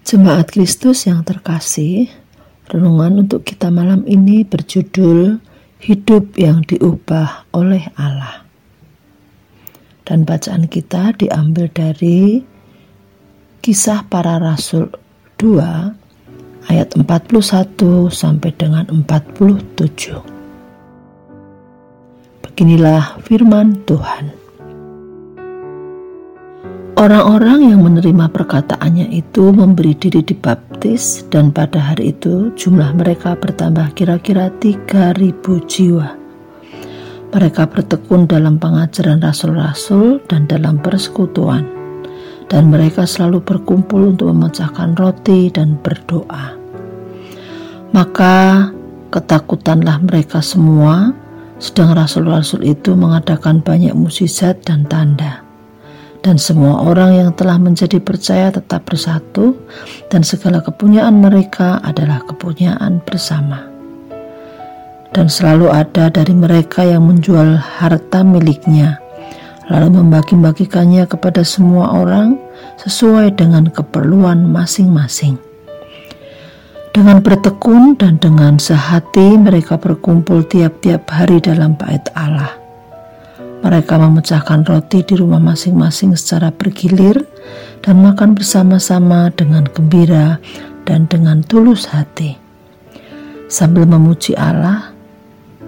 Jemaat Kristus yang terkasih, renungan untuk kita malam ini berjudul Hidup yang diubah oleh Allah. Dan bacaan kita diambil dari Kisah Para Rasul 2 ayat 41 sampai dengan 47. Beginilah firman Tuhan. Orang-orang yang menerima perkataannya itu memberi diri dibaptis dan pada hari itu jumlah mereka bertambah kira-kira 3000 jiwa. Mereka bertekun dalam pengajaran rasul-rasul dan dalam persekutuan. Dan mereka selalu berkumpul untuk memecahkan roti dan berdoa. Maka ketakutanlah mereka semua, sedang rasul-rasul itu mengadakan banyak musisat dan tanda dan semua orang yang telah menjadi percaya tetap bersatu, dan segala kepunyaan mereka adalah kepunyaan bersama. Dan selalu ada dari mereka yang menjual harta miliknya, lalu membagi-bagikannya kepada semua orang sesuai dengan keperluan masing-masing. Dengan bertekun dan dengan sehati, mereka berkumpul tiap-tiap hari dalam bait Allah mereka memecahkan roti di rumah masing-masing secara bergilir dan makan bersama-sama dengan gembira dan dengan tulus hati. Sambil memuji Allah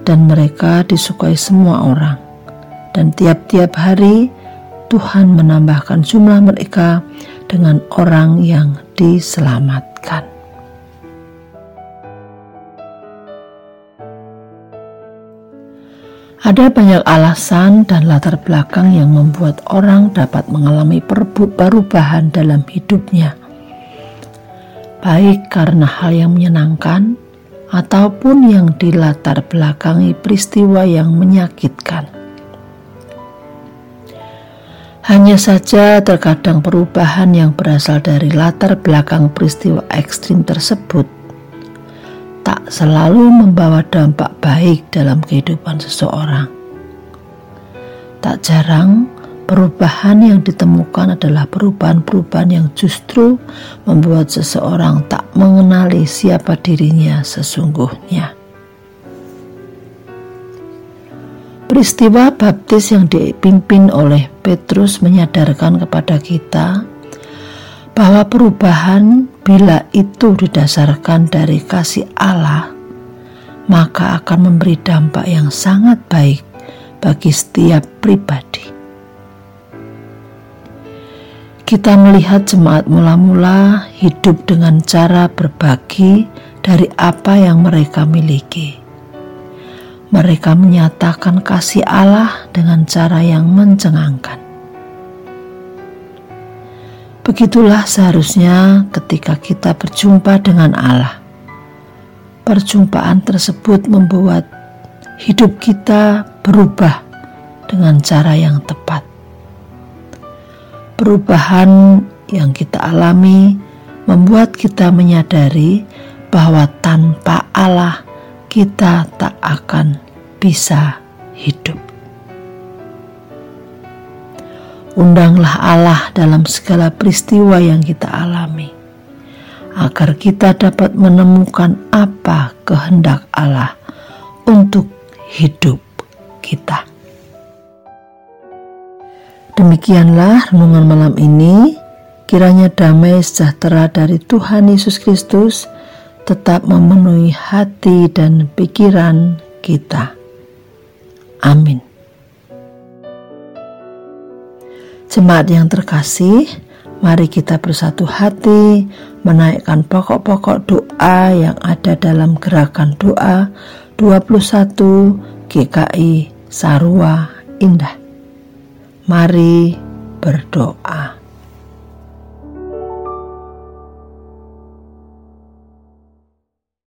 dan mereka disukai semua orang. Dan tiap-tiap hari Tuhan menambahkan jumlah mereka dengan orang yang diselamatkan. Ada banyak alasan dan latar belakang yang membuat orang dapat mengalami perubahan dalam hidupnya, baik karena hal yang menyenangkan ataupun yang dilatar belakangi peristiwa yang menyakitkan. Hanya saja, terkadang perubahan yang berasal dari latar belakang peristiwa ekstrim tersebut tak selalu membawa dampak baik dalam kehidupan seseorang. Tak jarang, perubahan yang ditemukan adalah perubahan-perubahan yang justru membuat seseorang tak mengenali siapa dirinya sesungguhnya. Peristiwa baptis yang dipimpin oleh Petrus menyadarkan kepada kita bahwa perubahan bila itu didasarkan dari kasih Allah, maka akan memberi dampak yang sangat baik bagi setiap pribadi. Kita melihat jemaat mula-mula hidup dengan cara berbagi dari apa yang mereka miliki. Mereka menyatakan kasih Allah dengan cara yang mencengangkan. Begitulah seharusnya ketika kita berjumpa dengan Allah. Perjumpaan tersebut membuat hidup kita berubah dengan cara yang tepat. Perubahan yang kita alami membuat kita menyadari bahwa tanpa Allah kita tak akan bisa hidup. Undanglah Allah dalam segala peristiwa yang kita alami, agar kita dapat menemukan apa kehendak Allah untuk hidup kita. Demikianlah renungan malam ini. Kiranya damai sejahtera dari Tuhan Yesus Kristus tetap memenuhi hati dan pikiran kita. Amin. Jemaat yang terkasih, mari kita bersatu hati menaikkan pokok-pokok doa yang ada dalam gerakan doa 21 GKI Sarua Indah. Mari berdoa.